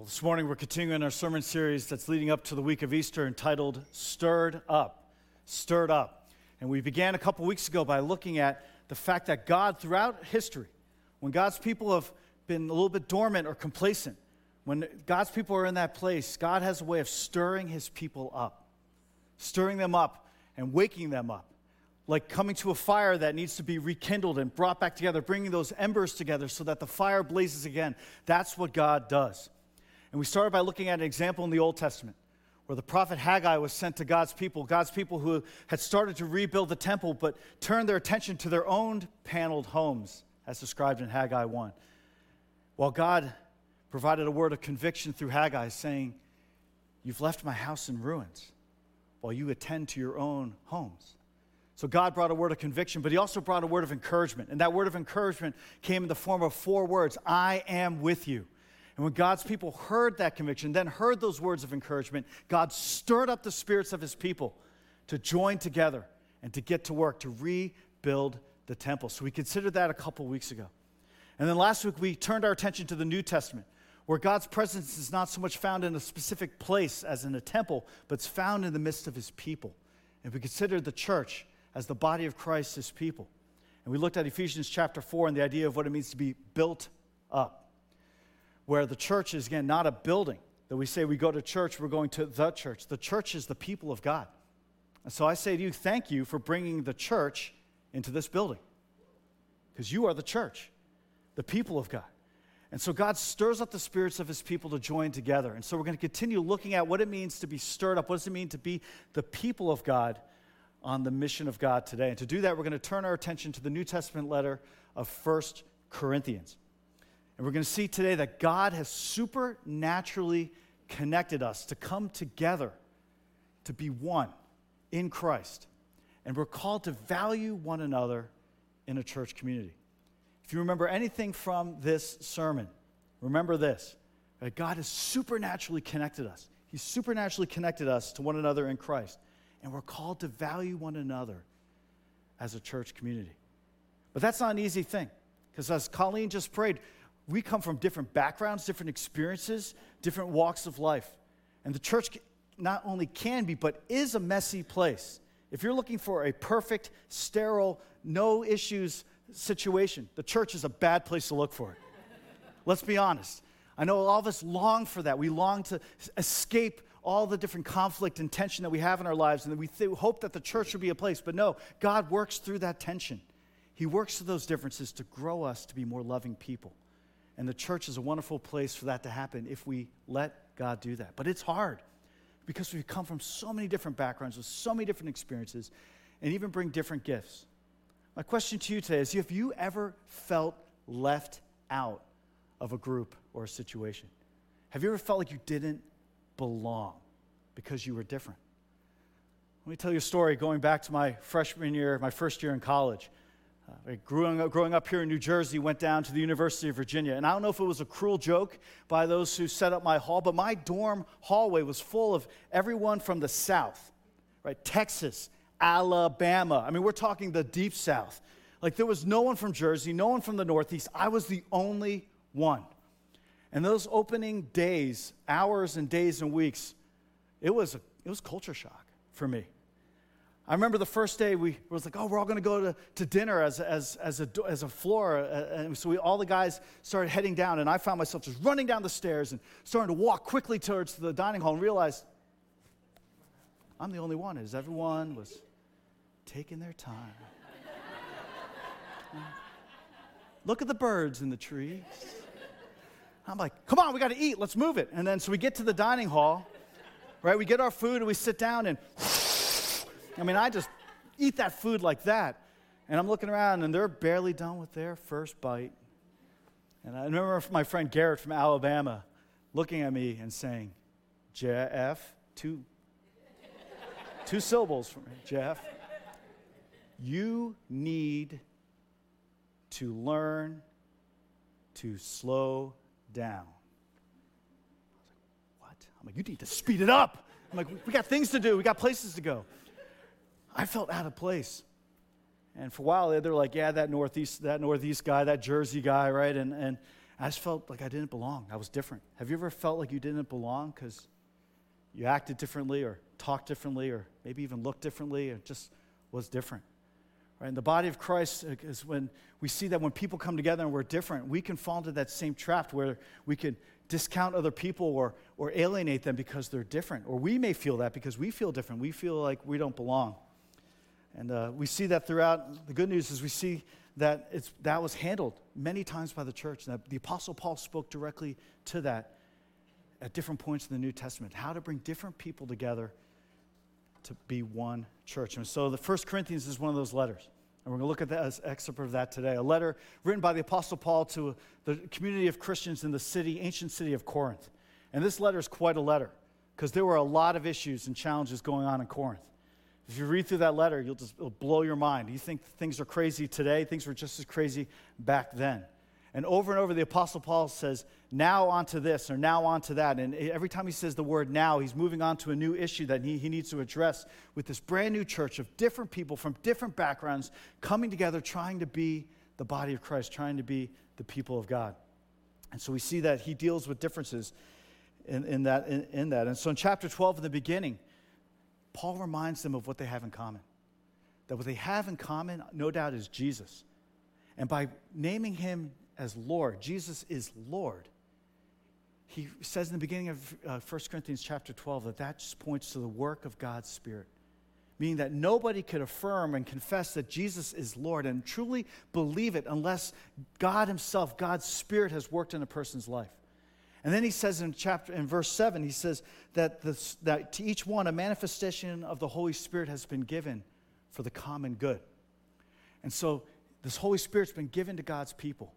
Well, this morning we're continuing our sermon series that's leading up to the week of Easter entitled Stirred Up. Stirred Up. And we began a couple weeks ago by looking at the fact that God, throughout history, when God's people have been a little bit dormant or complacent, when God's people are in that place, God has a way of stirring his people up, stirring them up and waking them up. Like coming to a fire that needs to be rekindled and brought back together, bringing those embers together so that the fire blazes again. That's what God does. And we started by looking at an example in the Old Testament where the prophet Haggai was sent to God's people, God's people who had started to rebuild the temple but turned their attention to their own paneled homes, as described in Haggai 1. While God provided a word of conviction through Haggai, saying, You've left my house in ruins while you attend to your own homes. So God brought a word of conviction, but He also brought a word of encouragement. And that word of encouragement came in the form of four words I am with you. And when God's people heard that conviction, then heard those words of encouragement, God stirred up the spirits of his people to join together and to get to work to rebuild the temple. So we considered that a couple weeks ago. And then last week we turned our attention to the New Testament, where God's presence is not so much found in a specific place as in a temple, but it's found in the midst of his people. And we considered the church as the body of Christ, his people. And we looked at Ephesians chapter 4 and the idea of what it means to be built up where the church is, again, not a building that we say we go to church, we're going to the church. The church is the people of God. And so I say to you, thank you for bringing the church into this building because you are the church, the people of God. And so God stirs up the spirits of his people to join together. And so we're going to continue looking at what it means to be stirred up. What does it mean to be the people of God on the mission of God today? And to do that, we're going to turn our attention to the New Testament letter of First Corinthians. And we're going to see today that God has supernaturally connected us to come together to be one in Christ. And we're called to value one another in a church community. If you remember anything from this sermon, remember this that God has supernaturally connected us. He's supernaturally connected us to one another in Christ. And we're called to value one another as a church community. But that's not an easy thing, because as Colleen just prayed, we come from different backgrounds, different experiences, different walks of life. And the church not only can be, but is a messy place. If you're looking for a perfect, sterile, no issues situation, the church is a bad place to look for it. Let's be honest. I know all of us long for that. We long to escape all the different conflict and tension that we have in our lives, and we th- hope that the church will be a place. But no, God works through that tension. He works through those differences to grow us to be more loving people. And the church is a wonderful place for that to happen if we let God do that. But it's hard because we come from so many different backgrounds with so many different experiences and even bring different gifts. My question to you today is Have you ever felt left out of a group or a situation? Have you ever felt like you didn't belong because you were different? Let me tell you a story going back to my freshman year, my first year in college. Uh, growing, up, growing up here in New Jersey, went down to the University of Virginia. And I don't know if it was a cruel joke by those who set up my hall, but my dorm hallway was full of everyone from the South, right? Texas, Alabama. I mean, we're talking the deep South. Like there was no one from Jersey, no one from the Northeast. I was the only one. And those opening days, hours and days and weeks, it was, a, it was culture shock for me. I remember the first day we was like, oh, we're all going to go to, to dinner as, as, as, a, as a floor. Uh, and so we, all the guys started heading down, and I found myself just running down the stairs and starting to walk quickly towards the dining hall and realized I'm the only one, as everyone was taking their time. Look at the birds in the trees. I'm like, come on, we got to eat. Let's move it. And then so we get to the dining hall, right? We get our food and we sit down and I mean, I just eat that food like that. And I'm looking around, and they're barely done with their first bite. And I remember my friend Garrett from Alabama looking at me and saying, Jeff, two, two syllables for me, Jeff. You need to learn to slow down. I was like, what? I'm like, you need to speed it up. I'm like, we got things to do, we got places to go. I felt out of place. And for a while, they're like, yeah, that Northeast, that Northeast guy, that Jersey guy, right? And, and I just felt like I didn't belong. I was different. Have you ever felt like you didn't belong because you acted differently or talked differently or maybe even looked differently or just was different? Right? And the body of Christ uh, is when we see that when people come together and we're different, we can fall into that same trap where we can discount other people or, or alienate them because they're different. Or we may feel that because we feel different. We feel like we don't belong. And uh, we see that throughout. The good news is we see that it's, that was handled many times by the church. That the Apostle Paul spoke directly to that at different points in the New Testament. How to bring different people together to be one church. And so the First Corinthians is one of those letters. And we're going to look at that as excerpt of that today. A letter written by the Apostle Paul to the community of Christians in the city, ancient city of Corinth. And this letter is quite a letter because there were a lot of issues and challenges going on in Corinth. If you read through that letter, you'll just it'll blow your mind. You think things are crazy today, things were just as crazy back then. And over and over, the Apostle Paul says, now onto this or now onto that. And every time he says the word now, he's moving on to a new issue that he, he needs to address with this brand new church of different people from different backgrounds coming together, trying to be the body of Christ, trying to be the people of God. And so we see that he deals with differences in, in that, in, in that. And so in chapter 12, in the beginning, Paul reminds them of what they have in common. That what they have in common, no doubt, is Jesus. And by naming him as Lord. Jesus is Lord. He says in the beginning of uh, 1 Corinthians chapter 12 that that just points to the work of God's Spirit, meaning that nobody could affirm and confess that Jesus is Lord and truly believe it unless God Himself, God's Spirit, has worked in a person's life. And then he says in chapter in verse 7, he says that, this, that to each one a manifestation of the Holy Spirit has been given for the common good. And so this Holy Spirit's been given to God's people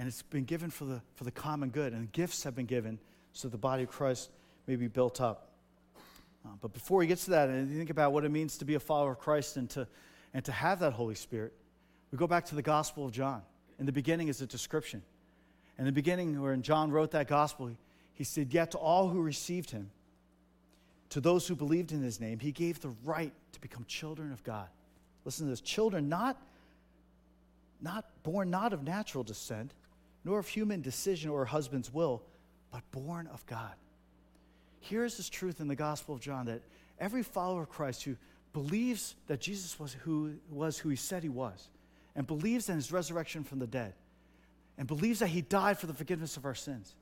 and it's been given for the, for the common good, and gifts have been given so the body of Christ may be built up. Uh, but before he gets to that, and you think about what it means to be a follower of Christ and to, and to have that Holy Spirit, we go back to the Gospel of John. In the beginning is a description. In the beginning, when John wrote that Gospel, he said, Yet to all who received him, to those who believed in his name, he gave the right to become children of God. Listen to this children not, not born not of natural descent, nor of human decision or husband's will, but born of God. Here is this truth in the Gospel of John that every follower of Christ who believes that Jesus was who, was who he said he was, and believes in his resurrection from the dead, and believes that he died for the forgiveness of our sins,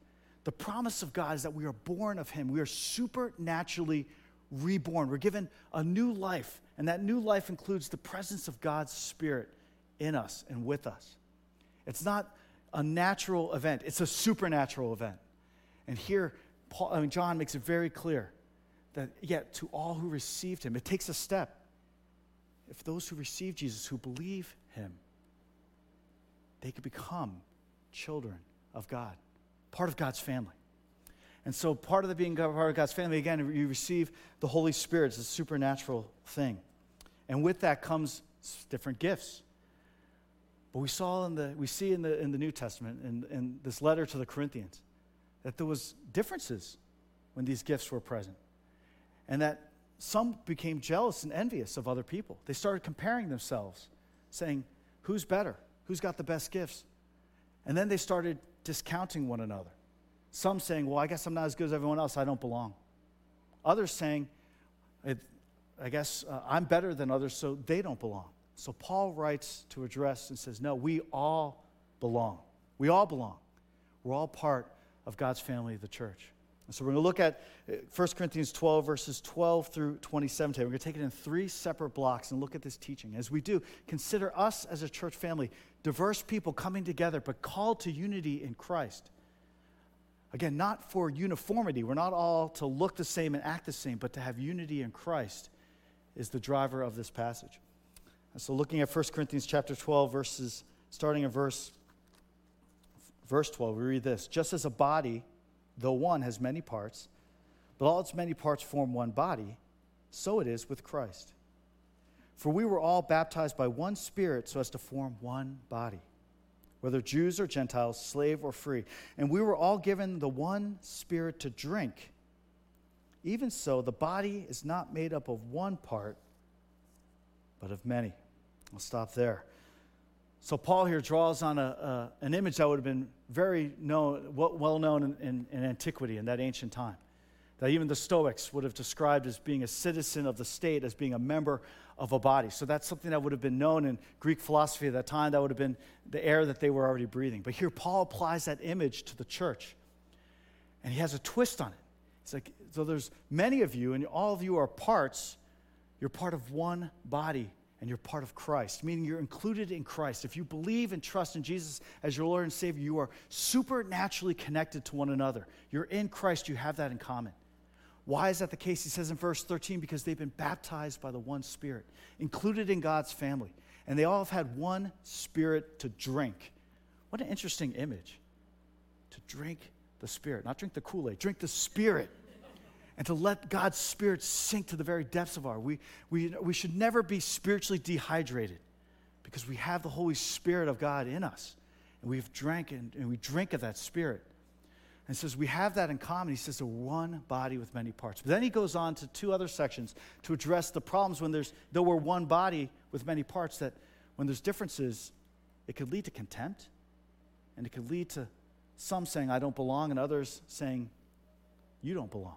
the promise of God is that we are born of him. We are supernaturally reborn. We're given a new life, and that new life includes the presence of God's Spirit in us and with us. It's not a natural event, it's a supernatural event. And here, Paul, I mean, John makes it very clear that, yet, to all who received him, it takes a step. If those who receive Jesus, who believe him, they could become children of God, part of God's family. And so, part of the being part of God's family, again, you receive the Holy Spirit. It's a supernatural thing. And with that comes different gifts. But we saw in the, we see in the, in the New Testament, in, in this letter to the Corinthians, that there was differences when these gifts were present. And that some became jealous and envious of other people. They started comparing themselves, saying, who's better? Who's got the best gifts? And then they started discounting one another. Some saying, well, I guess I'm not as good as everyone else, I don't belong. Others saying, I guess uh, I'm better than others, so they don't belong. So Paul writes to address and says, No, we all belong. We all belong. We're all part of God's family, the church. So we're going to look at 1 uh, Corinthians 12, verses 12 through 27 today. We're going to take it in three separate blocks and look at this teaching. As we do, consider us as a church family, diverse people coming together, but called to unity in Christ. Again, not for uniformity. We're not all to look the same and act the same, but to have unity in Christ is the driver of this passage. And So looking at 1 Corinthians chapter 12 verses starting in verse verse 12 we read this just as a body though one has many parts but all its many parts form one body so it is with Christ. For we were all baptized by one spirit so as to form one body whether Jews or Gentiles slave or free and we were all given the one spirit to drink even so the body is not made up of one part but of many. I'll stop there. So Paul here draws on a, a, an image that would have been very known, well known in, in, in antiquity, in that ancient time. That even the Stoics would have described as being a citizen of the state, as being a member of a body. So that's something that would have been known in Greek philosophy at that time. That would have been the air that they were already breathing. But here, Paul applies that image to the church. And he has a twist on it. It's like, so there's many of you, and all of you are parts. You're part of one body and you're part of Christ, meaning you're included in Christ. If you believe and trust in Jesus as your Lord and Savior, you are supernaturally connected to one another. You're in Christ, you have that in common. Why is that the case? He says in verse 13, because they've been baptized by the one Spirit, included in God's family, and they all have had one Spirit to drink. What an interesting image. To drink the Spirit, not drink the Kool Aid, drink the Spirit and to let God's Spirit sink to the very depths of our. We, we, we should never be spiritually dehydrated because we have the Holy Spirit of God in us. And we've drank and, and we drink of that Spirit. And says we have that in common. He says a one body with many parts. But then he goes on to two other sections to address the problems when there's, though we're one body with many parts, that when there's differences, it could lead to contempt. And it could lead to some saying, I don't belong, and others saying, You don't belong.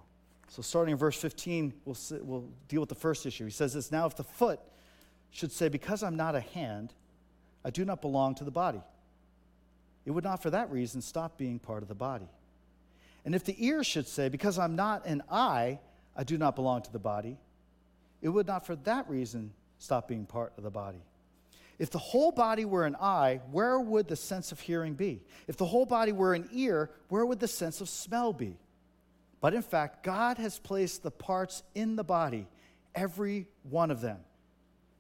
So, starting in verse 15, we'll, we'll deal with the first issue. He says this Now, if the foot should say, Because I'm not a hand, I do not belong to the body, it would not for that reason stop being part of the body. And if the ear should say, Because I'm not an eye, I do not belong to the body, it would not for that reason stop being part of the body. If the whole body were an eye, where would the sense of hearing be? If the whole body were an ear, where would the sense of smell be? But in fact, God has placed the parts in the body, every one of them,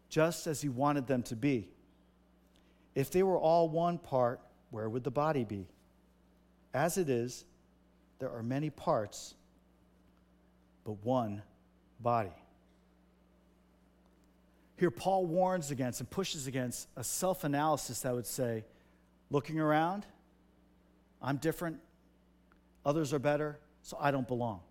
just as He wanted them to be. If they were all one part, where would the body be? As it is, there are many parts, but one body. Here, Paul warns against and pushes against a self analysis that would say, looking around, I'm different, others are better, so I don't belong.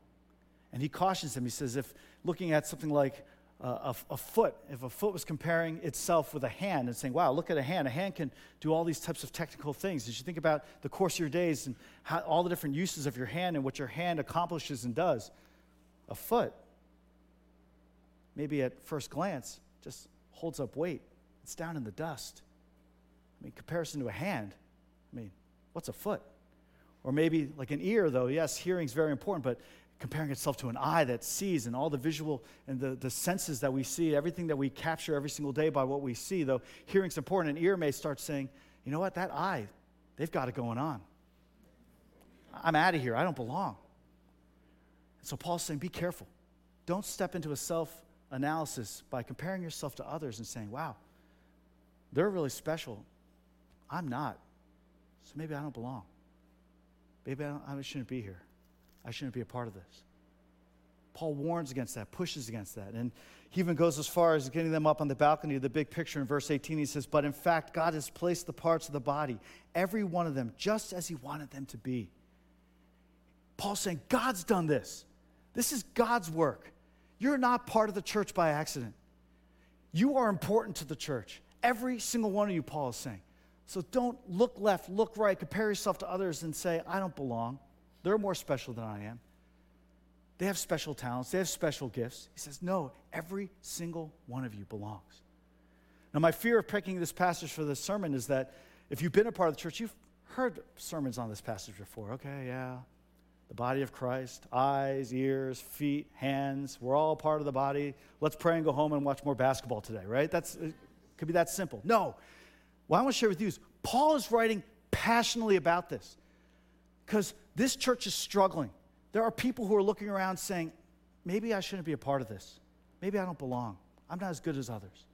And he cautions him. He says, if looking at something like uh, a, a, foot, if a foot was comparing itself with a hand and saying, wow, look at a hand, a hand can do all these types of technical things. As you think about the course of your days and how, all the different uses of your hand and what your hand accomplishes and does, a foot, maybe at first glance, just holds up weight. It's down in the dust. I mean, comparison to a hand, I mean, what's a foot? Or maybe like an ear, though, yes, hearing is very important, but comparing itself to an eye that sees and all the visual and the, the senses that we see, everything that we capture every single day by what we see, though hearing's important, an ear may start saying, you know what, that eye, they've got it going on. I'm out of here. I don't belong. And so Paul's saying, be careful. Don't step into a self analysis by comparing yourself to others and saying, wow, they're really special. I'm not. So maybe I don't belong. Maybe I, I shouldn't be here. I shouldn't be a part of this. Paul warns against that, pushes against that. And he even goes as far as getting them up on the balcony of the big picture in verse 18. He says, But in fact, God has placed the parts of the body, every one of them, just as he wanted them to be. Paul's saying, God's done this. This is God's work. You're not part of the church by accident. You are important to the church. Every single one of you, Paul is saying. So don't look left, look right, compare yourself to others and say, I don't belong. They're more special than I am. They have special talents, they have special gifts. He says, No, every single one of you belongs. Now, my fear of picking this passage for this sermon is that if you've been a part of the church, you've heard sermons on this passage before. Okay, yeah. The body of Christ, eyes, ears, feet, hands, we're all part of the body. Let's pray and go home and watch more basketball today, right? That's it could be that simple. No, what I want to share with you is Paul is writing passionately about this because this church is struggling. There are people who are looking around saying, maybe I shouldn't be a part of this. Maybe I don't belong. I'm not as good as others.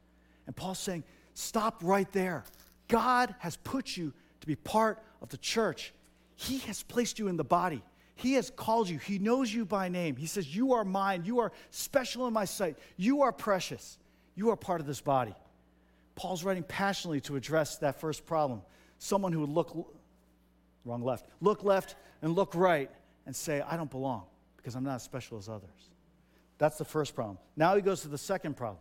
And Paul's saying, stop right there. God has put you to be part of the church. He has placed you in the body. He has called you. He knows you by name. He says, You are mine. You are special in my sight. You are precious. You are part of this body. Paul's writing passionately to address that first problem. Someone who would look, wrong left, look left and look right and say, I don't belong because I'm not as special as others. That's the first problem. Now he goes to the second problem.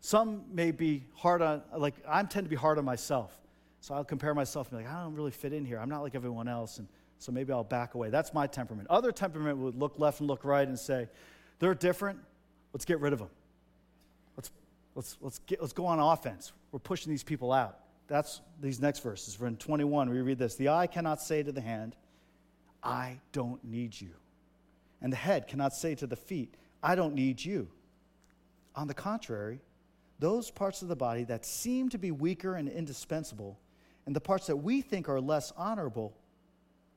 Some may be hard on, like, I tend to be hard on myself. So I'll compare myself and be like, I don't really fit in here. I'm not like everyone else. And so maybe I'll back away. That's my temperament. Other temperament would look left and look right and say, they're different. Let's get rid of them. Let's, let's, get, let's go on offense. We're pushing these people out. That's these next verses. We're in 21. We read this The eye cannot say to the hand, I don't need you. And the head cannot say to the feet, I don't need you. On the contrary, those parts of the body that seem to be weaker and indispensable, and the parts that we think are less honorable,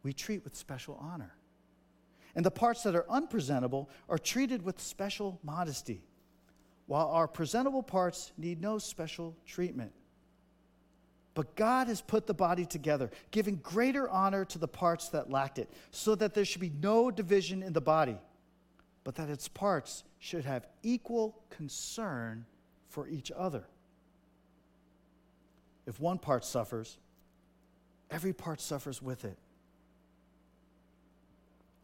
we treat with special honor. And the parts that are unpresentable are treated with special modesty, while our presentable parts need no special treatment. But God has put the body together, giving greater honor to the parts that lacked it, so that there should be no division in the body, but that its parts should have equal concern for each other. If one part suffers, every part suffers with it.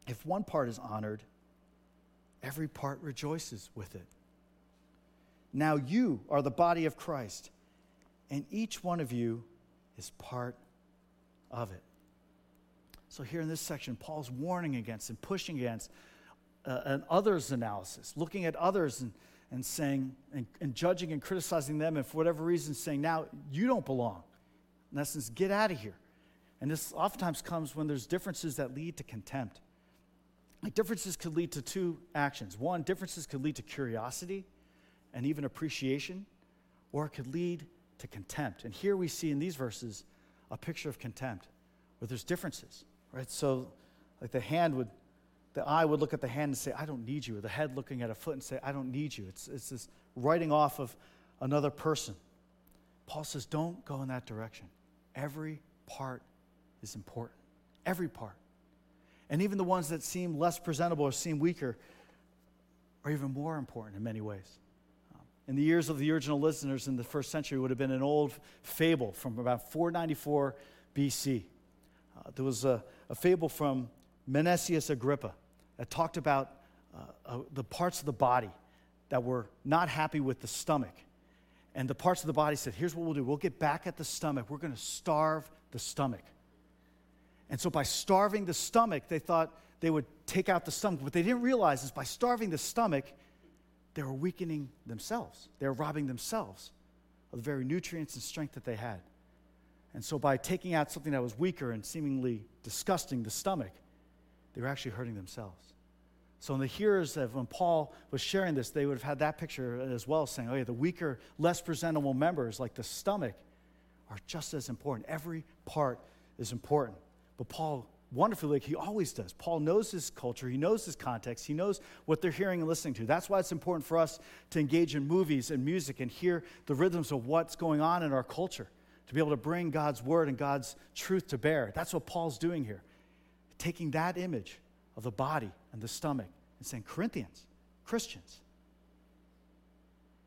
If one part is honored, every part rejoices with it. Now you are the body of Christ, and each one of you is part of it. So, here in this section, Paul's warning against and pushing against uh, an others analysis, looking at others and, and saying, and, and judging and criticizing them, and for whatever reason, saying, now you don't belong. In essence, get out of here. And this oftentimes comes when there's differences that lead to contempt. Like differences could lead to two actions. One, differences could lead to curiosity and even appreciation, or it could lead to contempt. And here we see in these verses a picture of contempt where there's differences, right? So, like the hand would, the eye would look at the hand and say, I don't need you, or the head looking at a foot and say, I don't need you. It's, it's this writing off of another person. Paul says, don't go in that direction. Every part is important. Every part. And even the ones that seem less presentable or seem weaker are even more important in many ways. In the years of the original listeners in the first century would have been an old fable from about 494 BC. Uh, there was a, a, fable from Menenius Agrippa that talked about uh, uh, the parts of the body that were not happy with the stomach. And the parts of the body said, Here's what we'll do we'll get back at the stomach. We're going to starve the stomach. And so by starving the stomach, they thought they would take out the stomach. What they didn't realize is by starving the stomach, they were weakening themselves. They were robbing themselves of the very nutrients and strength that they had. And so by taking out something that was weaker and seemingly disgusting, the stomach, they were actually hurting themselves. So in the hearers of when Paul was sharing this, they would have had that picture as well, saying, oh yeah, the weaker, less presentable members, like the stomach, are just as important. Every part is important. But Paul, wonderfully, like he always does, Paul knows his culture, he knows his context, he knows what they're hearing and listening to. That's why it's important for us to engage in movies and music and hear the rhythms of what's going on in our culture, to be able to bring God's word and God's truth to bear. That's what Paul's doing here. Taking that image of the body and the stomach and saying, Corinthians, Christians,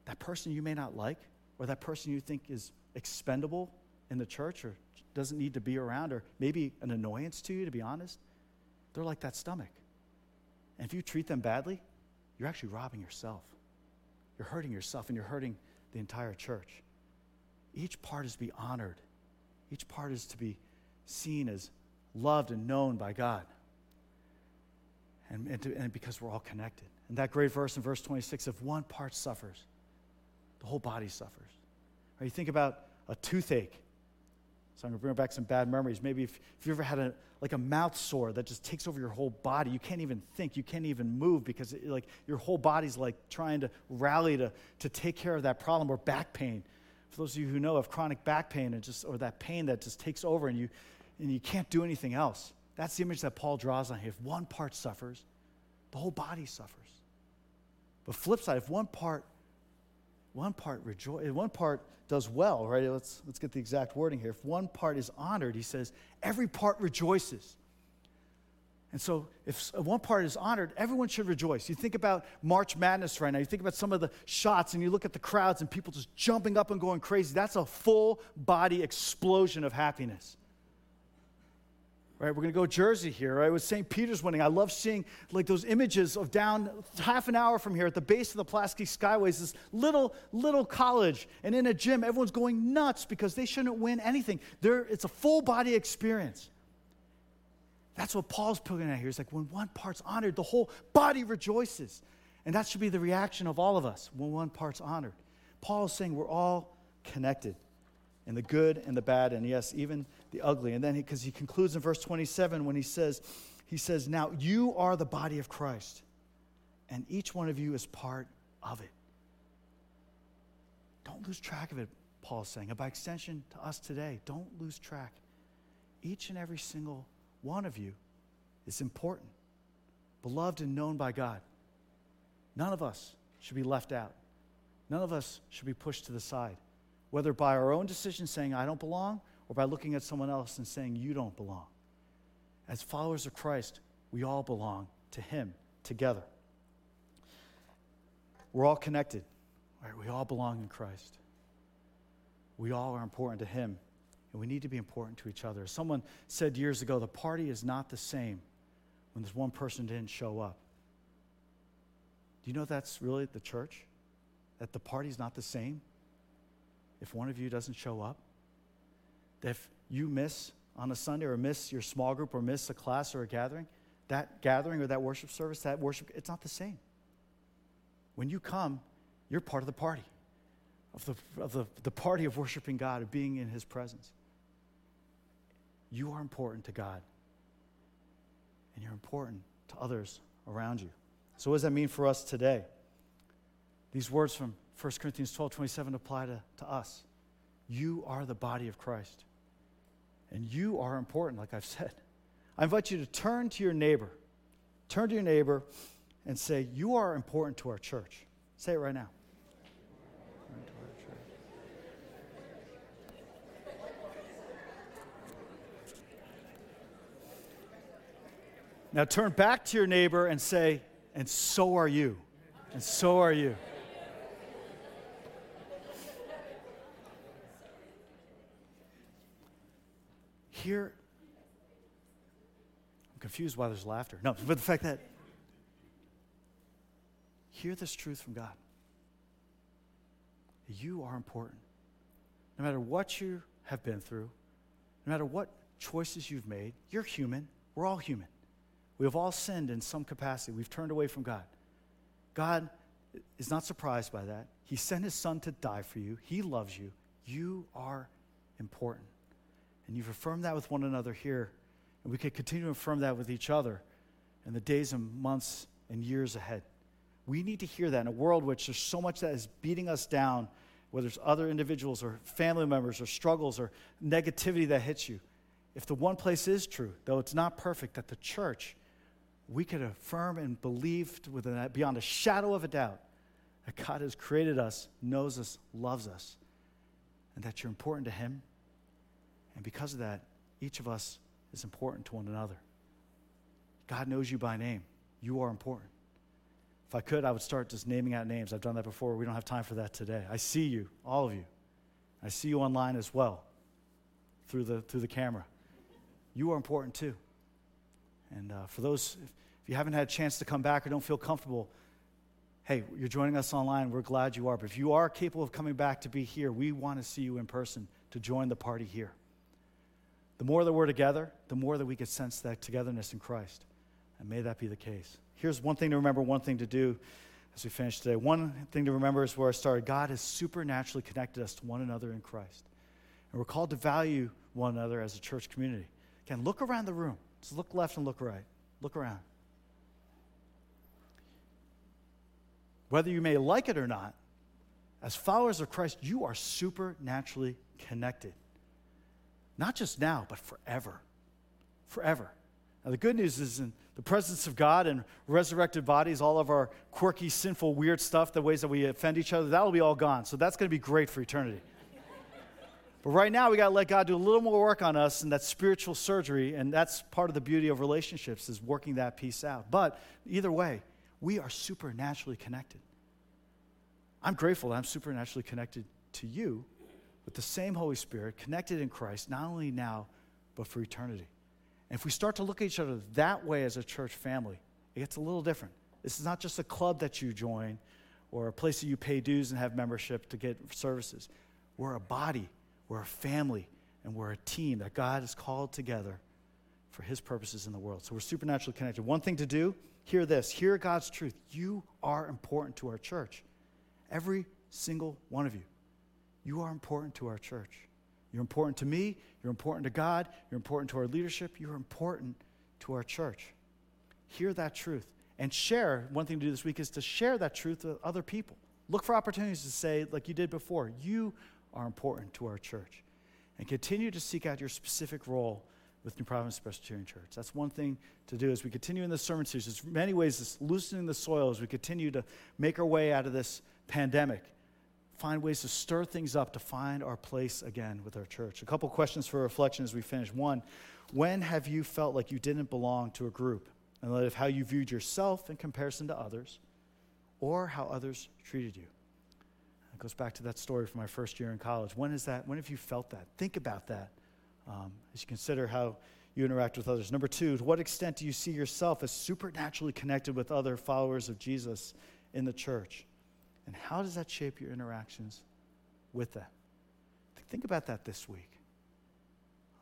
that person you may not like, or that person you think is expendable in the church or doesn't need to be around, or maybe an annoyance to you, to be honest, they're like that stomach. And if you treat them badly, you're actually robbing yourself. You're hurting yourself and you're hurting the entire church. Each part is to be honored, each part is to be seen as loved and known by God. And, and, to, and because we're all connected. And that great verse in verse 26 if one part suffers, the whole body suffers. Or you think about a toothache so I'm going to bring back some bad memories. Maybe if, if you ever had a, like a mouth sore that just takes over your whole body, you can't even think, you can't even move because it, like your whole body's like trying to rally to, to take care of that problem or back pain. For those of you who know of chronic back pain and just, or that pain that just takes over and you, and you can't do anything else. That's the image that Paul draws on here. If one part suffers, the whole body suffers. But flip side, if one part one part rejoice, one part does well, right? Let's, let's get the exact wording here. If one part is honored, he says, every part rejoices. And so, if one part is honored, everyone should rejoice. You think about March Madness right now, you think about some of the shots, and you look at the crowds and people just jumping up and going crazy. That's a full body explosion of happiness. Right, we're going to go Jersey here, right? With St. Peter's winning. I love seeing like those images of down half an hour from here at the base of the Pulaski Skyways, this little, little college. And in a gym, everyone's going nuts because they shouldn't win anything. They're, it's a full body experience. That's what Paul's putting at here. He's like, when one part's honored, the whole body rejoices. And that should be the reaction of all of us when one part's honored. Paul is saying we're all connected in the good and the bad, and yes, even the ugly. And then, because he, he concludes in verse 27 when he says, he says, Now you are the body of Christ, and each one of you is part of it. Don't lose track of it, Paul's saying. And by extension to us today, don't lose track. Each and every single one of you is important, beloved and known by God. None of us should be left out. None of us should be pushed to the side, whether by our own decision saying, I don't belong, or by looking at someone else and saying, You don't belong. As followers of Christ, we all belong to Him together. We're all connected. Right? We all belong in Christ. We all are important to Him, and we need to be important to each other. Someone said years ago the party is not the same when this one person didn't show up. Do you know that's really the church? That the party's not the same if one of you doesn't show up? If you miss on a Sunday or miss your small group or miss a class or a gathering, that gathering or that worship service, that worship, it's not the same. When you come, you're part of the party, of the, of the, the party of worshiping God, of being in His presence. You are important to God, and you're important to others around you. So, what does that mean for us today? These words from 1 Corinthians 12 27 apply to, to us. You are the body of Christ. And you are important, like I've said. I invite you to turn to your neighbor. Turn to your neighbor and say, You are important to our church. Say it right now. Now turn back to your neighbor and say, and so are you. And so are you. Here, I'm confused why there's laughter. No, but the fact that hear this truth from God. You are important. No matter what you have been through, no matter what choices you've made, you're human. We're all human. We have all sinned in some capacity. We've turned away from God. God is not surprised by that. He sent his son to die for you. He loves you. You are important. And you've affirmed that with one another here. And we could continue to affirm that with each other in the days and months and years ahead. We need to hear that in a world which there's so much that is beating us down, whether it's other individuals or family members or struggles or negativity that hits you. If the one place is true, though it's not perfect, that the church, we could affirm and believe with a, beyond a shadow of a doubt that God has created us, knows us, loves us, and that you're important to Him and because of that, each of us is important to one another. God knows you by name. You are important. If I could, I would start just naming out names. I've done that before. We don't have time for that today. I see you, all of you. I see you online as well through the, through the camera. You are important too. And uh, for those, if you haven't had a chance to come back or don't feel comfortable, hey, you're joining us online. We're glad you are. But if you are capable of coming back to be here, we want to see you in person to join the party here. The more that we're together, the more that we can sense that togetherness in Christ. And may that be the case. Here's one thing to remember, one thing to do as we finish today. One thing to remember is where I started. God has supernaturally connected us to one another in Christ. And we're called to value one another as a church community. Again, look around the room. Just look left and look right. Look around. Whether you may like it or not, as followers of Christ, you are supernaturally connected. Not just now, but forever. Forever. Now, the good news is in the presence of God and resurrected bodies, all of our quirky, sinful, weird stuff, the ways that we offend each other, that'll be all gone. So that's going to be great for eternity. but right now, we got to let God do a little more work on us, and that's spiritual surgery, and that's part of the beauty of relationships is working that piece out. But either way, we are supernaturally connected. I'm grateful that I'm supernaturally connected to you with the same Holy Spirit, connected in Christ, not only now, but for eternity. And if we start to look at each other that way as a church family, it gets a little different. This is not just a club that you join or a place that you pay dues and have membership to get services. We're a body, we're a family, and we're a team that God has called together for his purposes in the world. So we're supernaturally connected. One thing to do, hear this, hear God's truth. You are important to our church. Every single one of you. You are important to our church. You're important to me, you're important to God, you're important to our leadership, you're important to our church. Hear that truth and share. One thing to do this week is to share that truth with other people. Look for opportunities to say, like you did before, you are important to our church. And continue to seek out your specific role with New Providence Presbyterian Church. That's one thing to do as we continue in this sermon series. There's many ways it's loosening the soil as we continue to make our way out of this pandemic. Find ways to stir things up to find our place again with our church. A couple questions for reflection as we finish. One, when have you felt like you didn't belong to a group? And light of how you viewed yourself in comparison to others, or how others treated you. It goes back to that story from my first year in college. When is that? When have you felt that? Think about that um, as you consider how you interact with others. Number two, to what extent do you see yourself as supernaturally connected with other followers of Jesus in the church? And how does that shape your interactions with them? Think about that this week.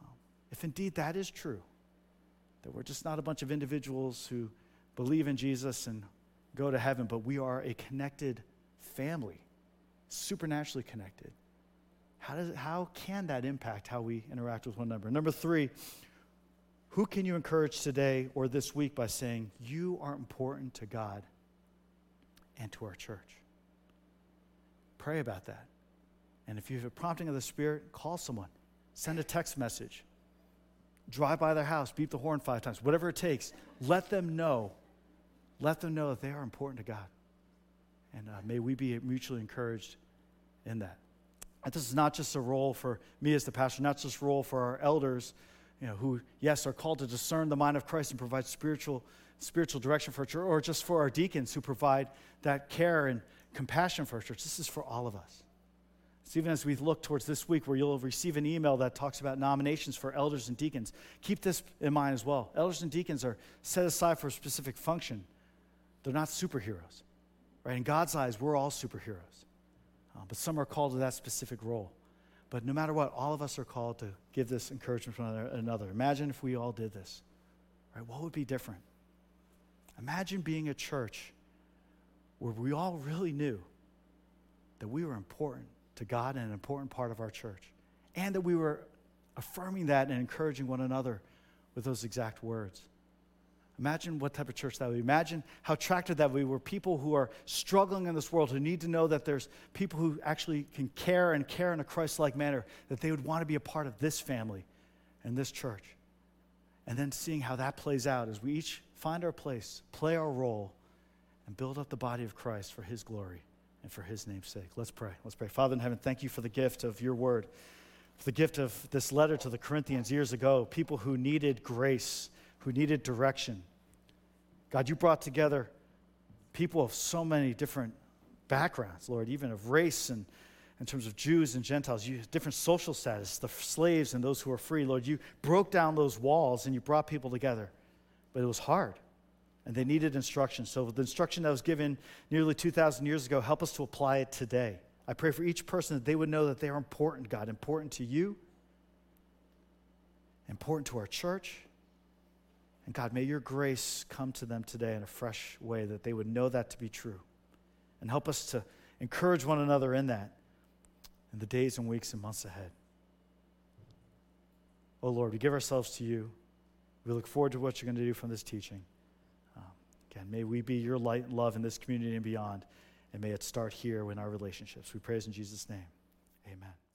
Um, if indeed that is true, that we're just not a bunch of individuals who believe in Jesus and go to heaven, but we are a connected family, supernaturally connected. How, does, how can that impact how we interact with one another? Number three, who can you encourage today or this week by saying, You are important to God and to our church? Pray about that. And if you have a prompting of the Spirit, call someone, send a text message, drive by their house, beep the horn five times, whatever it takes. Let them know. Let them know that they are important to God. And uh, may we be mutually encouraged in that. And this is not just a role for me as the pastor, not just a role for our elders, you know, who, yes, are called to discern the mind of Christ and provide spiritual, spiritual direction for church, or just for our deacons who provide that care and compassion for our church. This is for all of us. So even as we look towards this week where you'll receive an email that talks about nominations for elders and deacons, keep this in mind as well. Elders and deacons are set aside for a specific function. They're not superheroes. Right? In God's eyes, we're all superheroes. Uh, but some are called to that specific role. But no matter what, all of us are called to give this encouragement to another. Imagine if we all did this. Right? What would be different? Imagine being a church where we all really knew that we were important to God and an important part of our church, and that we were affirming that and encouraging one another with those exact words. Imagine what type of church that would be. Imagine how attractive that be. We're people who are struggling in this world, who need to know that there's people who actually can care and care in a Christ like manner, that they would want to be a part of this family and this church. And then seeing how that plays out as we each find our place, play our role, and build up the body of Christ for his glory and for his name's sake. Let's pray. Let's pray. Father in heaven, thank you for the gift of your word, for the gift of this letter to the Corinthians years ago, people who needed grace, who needed direction God, you brought together people of so many different backgrounds, Lord, even of race and in terms of Jews and Gentiles, you different social status, the slaves and those who are free. Lord, you broke down those walls and you brought people together. But it was hard. And they needed instruction. So the instruction that was given nearly 2,000 years ago, help us to apply it today. I pray for each person that they would know that they are important, God, important to you, important to our church, and God, may your grace come to them today in a fresh way that they would know that to be true. And help us to encourage one another in that in the days and weeks and months ahead. Oh Lord, we give ourselves to you. We look forward to what you're going to do from this teaching. Again, may we be your light and love in this community and beyond. And may it start here in our relationships. We praise in Jesus' name. Amen.